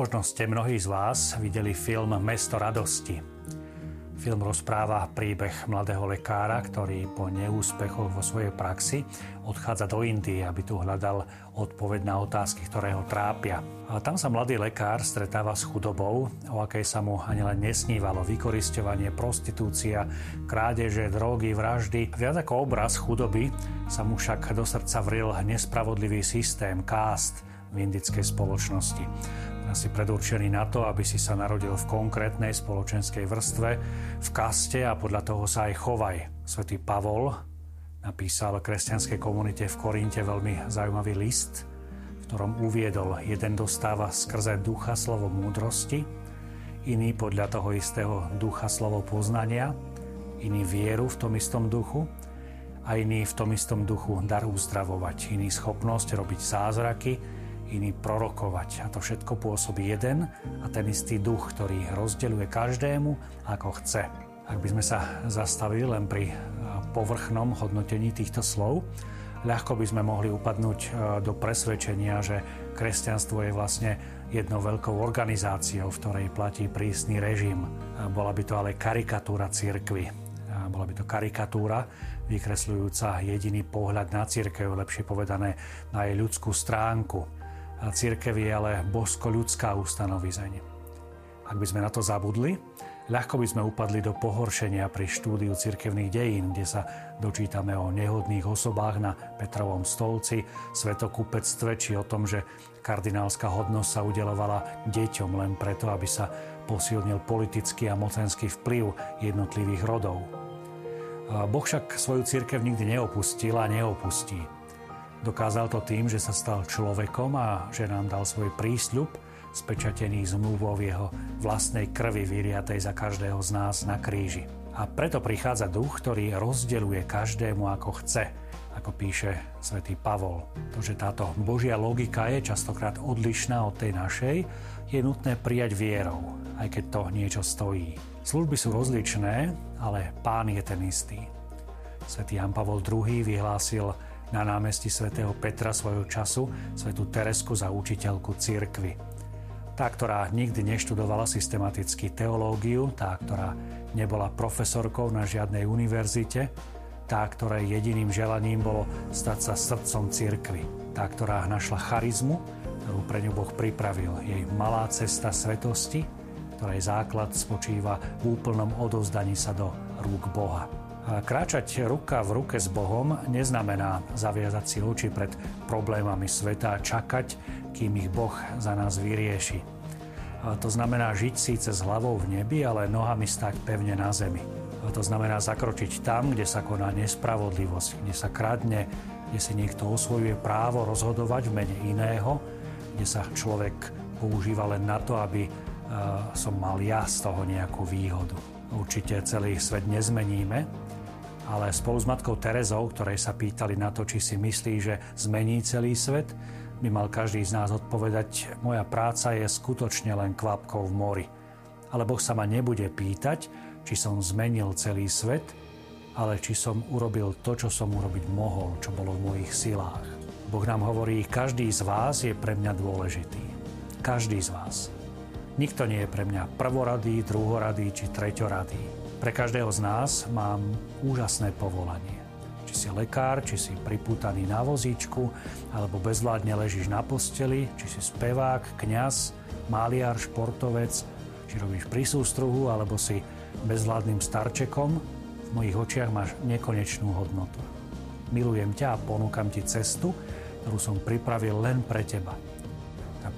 Možno ste mnohí z vás videli film Mesto radosti. Film rozpráva príbeh mladého lekára, ktorý po neúspechoch vo svojej praxi odchádza do Indie, aby tu hľadal odpoveď na otázky, ktoré ho trápia. A tam sa mladý lekár stretáva s chudobou, o akej sa mu ani len nesnívalo. Vykoristovanie, prostitúcia, krádeže, drogy, vraždy. Viac ako obraz chudoby sa mu však do srdca vril nespravodlivý systém, kást v indickej spoločnosti asi predurčený na to, aby si sa narodil v konkrétnej spoločenskej vrstve, v kaste a podľa toho sa aj chovaj. Svetý Pavol napísal kresťanskej komunite v Korinte veľmi zaujímavý list, v ktorom uviedol, jeden dostáva skrze ducha slovo múdrosti, iný podľa toho istého ducha slovo poznania, iný vieru v tom istom duchu a iný v tom istom duchu dar uzdravovať, iný schopnosť robiť zázraky, iný prorokovať. A to všetko pôsobí jeden a ten istý duch, ktorý rozdeľuje každému, ako chce. Ak by sme sa zastavili len pri povrchnom hodnotení týchto slov, ľahko by sme mohli upadnúť do presvedčenia, že kresťanstvo je vlastne jednou veľkou organizáciou, v ktorej platí prísny režim. Bola by to ale karikatúra cirkvy. Bola by to karikatúra, vykresľujúca jediný pohľad na církev, lepšie povedané na jej ľudskú stránku církev je ale božsko-ľudská ustanovizeň. Ak by sme na to zabudli, ľahko by sme upadli do pohoršenia pri štúdiu cirkevných dejín, kde sa dočítame o nehodných osobách na Petrovom stolci, svetokupectve či o tom, že kardinálska hodnosť sa udelovala deťom len preto, aby sa posilnil politický a mocenský vplyv jednotlivých rodov. Boh však svoju církev nikdy neopustil a neopustí. Dokázal to tým, že sa stal človekom a že nám dal svoj prísľub, spečatený zmluvou jeho vlastnej krvi vyriatej za každého z nás na kríži. A preto prichádza duch, ktorý rozdeľuje každému ako chce, ako píše svätý Pavol. To, že táto Božia logika je častokrát odlišná od tej našej, je nutné prijať vierou, aj keď to niečo stojí. Služby sú rozličné, ale pán je ten istý. Svetý Jan Pavol II vyhlásil na námestí svätého Petra svojho času svetú Teresku za učiteľku cirkvy. Tá, ktorá nikdy neštudovala systematicky teológiu, tá, ktorá nebola profesorkou na žiadnej univerzite, tá, ktorej jediným želaním bolo stať sa srdcom cirkvy, tá, ktorá našla charizmu, ktorú pre ňu Boh pripravil, jej malá cesta svetosti, ktorej základ spočíva v úplnom odovzdaní sa do rúk Boha. Kráčať ruka v ruke s Bohom neznamená zaviazať si oči pred problémami sveta a čakať, kým ich Boh za nás vyrieši. To znamená žiť síce s hlavou v nebi, ale nohami stať pevne na zemi. To znamená zakročiť tam, kde sa koná nespravodlivosť, kde sa kradne, kde si niekto osvojuje právo rozhodovať v mene iného, kde sa človek používa len na to, aby som mal ja z toho nejakú výhodu. Určite celý svet nezmeníme, ale spolu s matkou Terezou, ktorej sa pýtali na to, či si myslí, že zmení celý svet, by mal každý z nás odpovedať, moja práca je skutočne len kvapkou v mori. Ale Boh sa ma nebude pýtať, či som zmenil celý svet, ale či som urobil to, čo som urobiť mohol, čo bolo v mojich silách. Boh nám hovorí, každý z vás je pre mňa dôležitý. Každý z vás. Nikto nie je pre mňa prvoradý, druhoradý či treťoradý. Pre každého z nás mám úžasné povolanie. Či si lekár, či si pripútaný na vozíčku, alebo bezvládne ležíš na posteli, či si spevák, kňaz, maliar, športovec, či robíš pri sústruhu, alebo si bezvládnym starčekom, v mojich očiach máš nekonečnú hodnotu. Milujem ťa a ponúkam ti cestu, ktorú som pripravil len pre teba –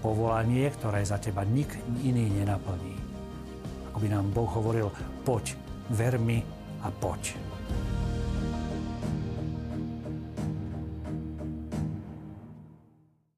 povolanie, ktoré za teba nik iný nenaplní. Ako by nám Boh hovoril, poď, ver mi a poď.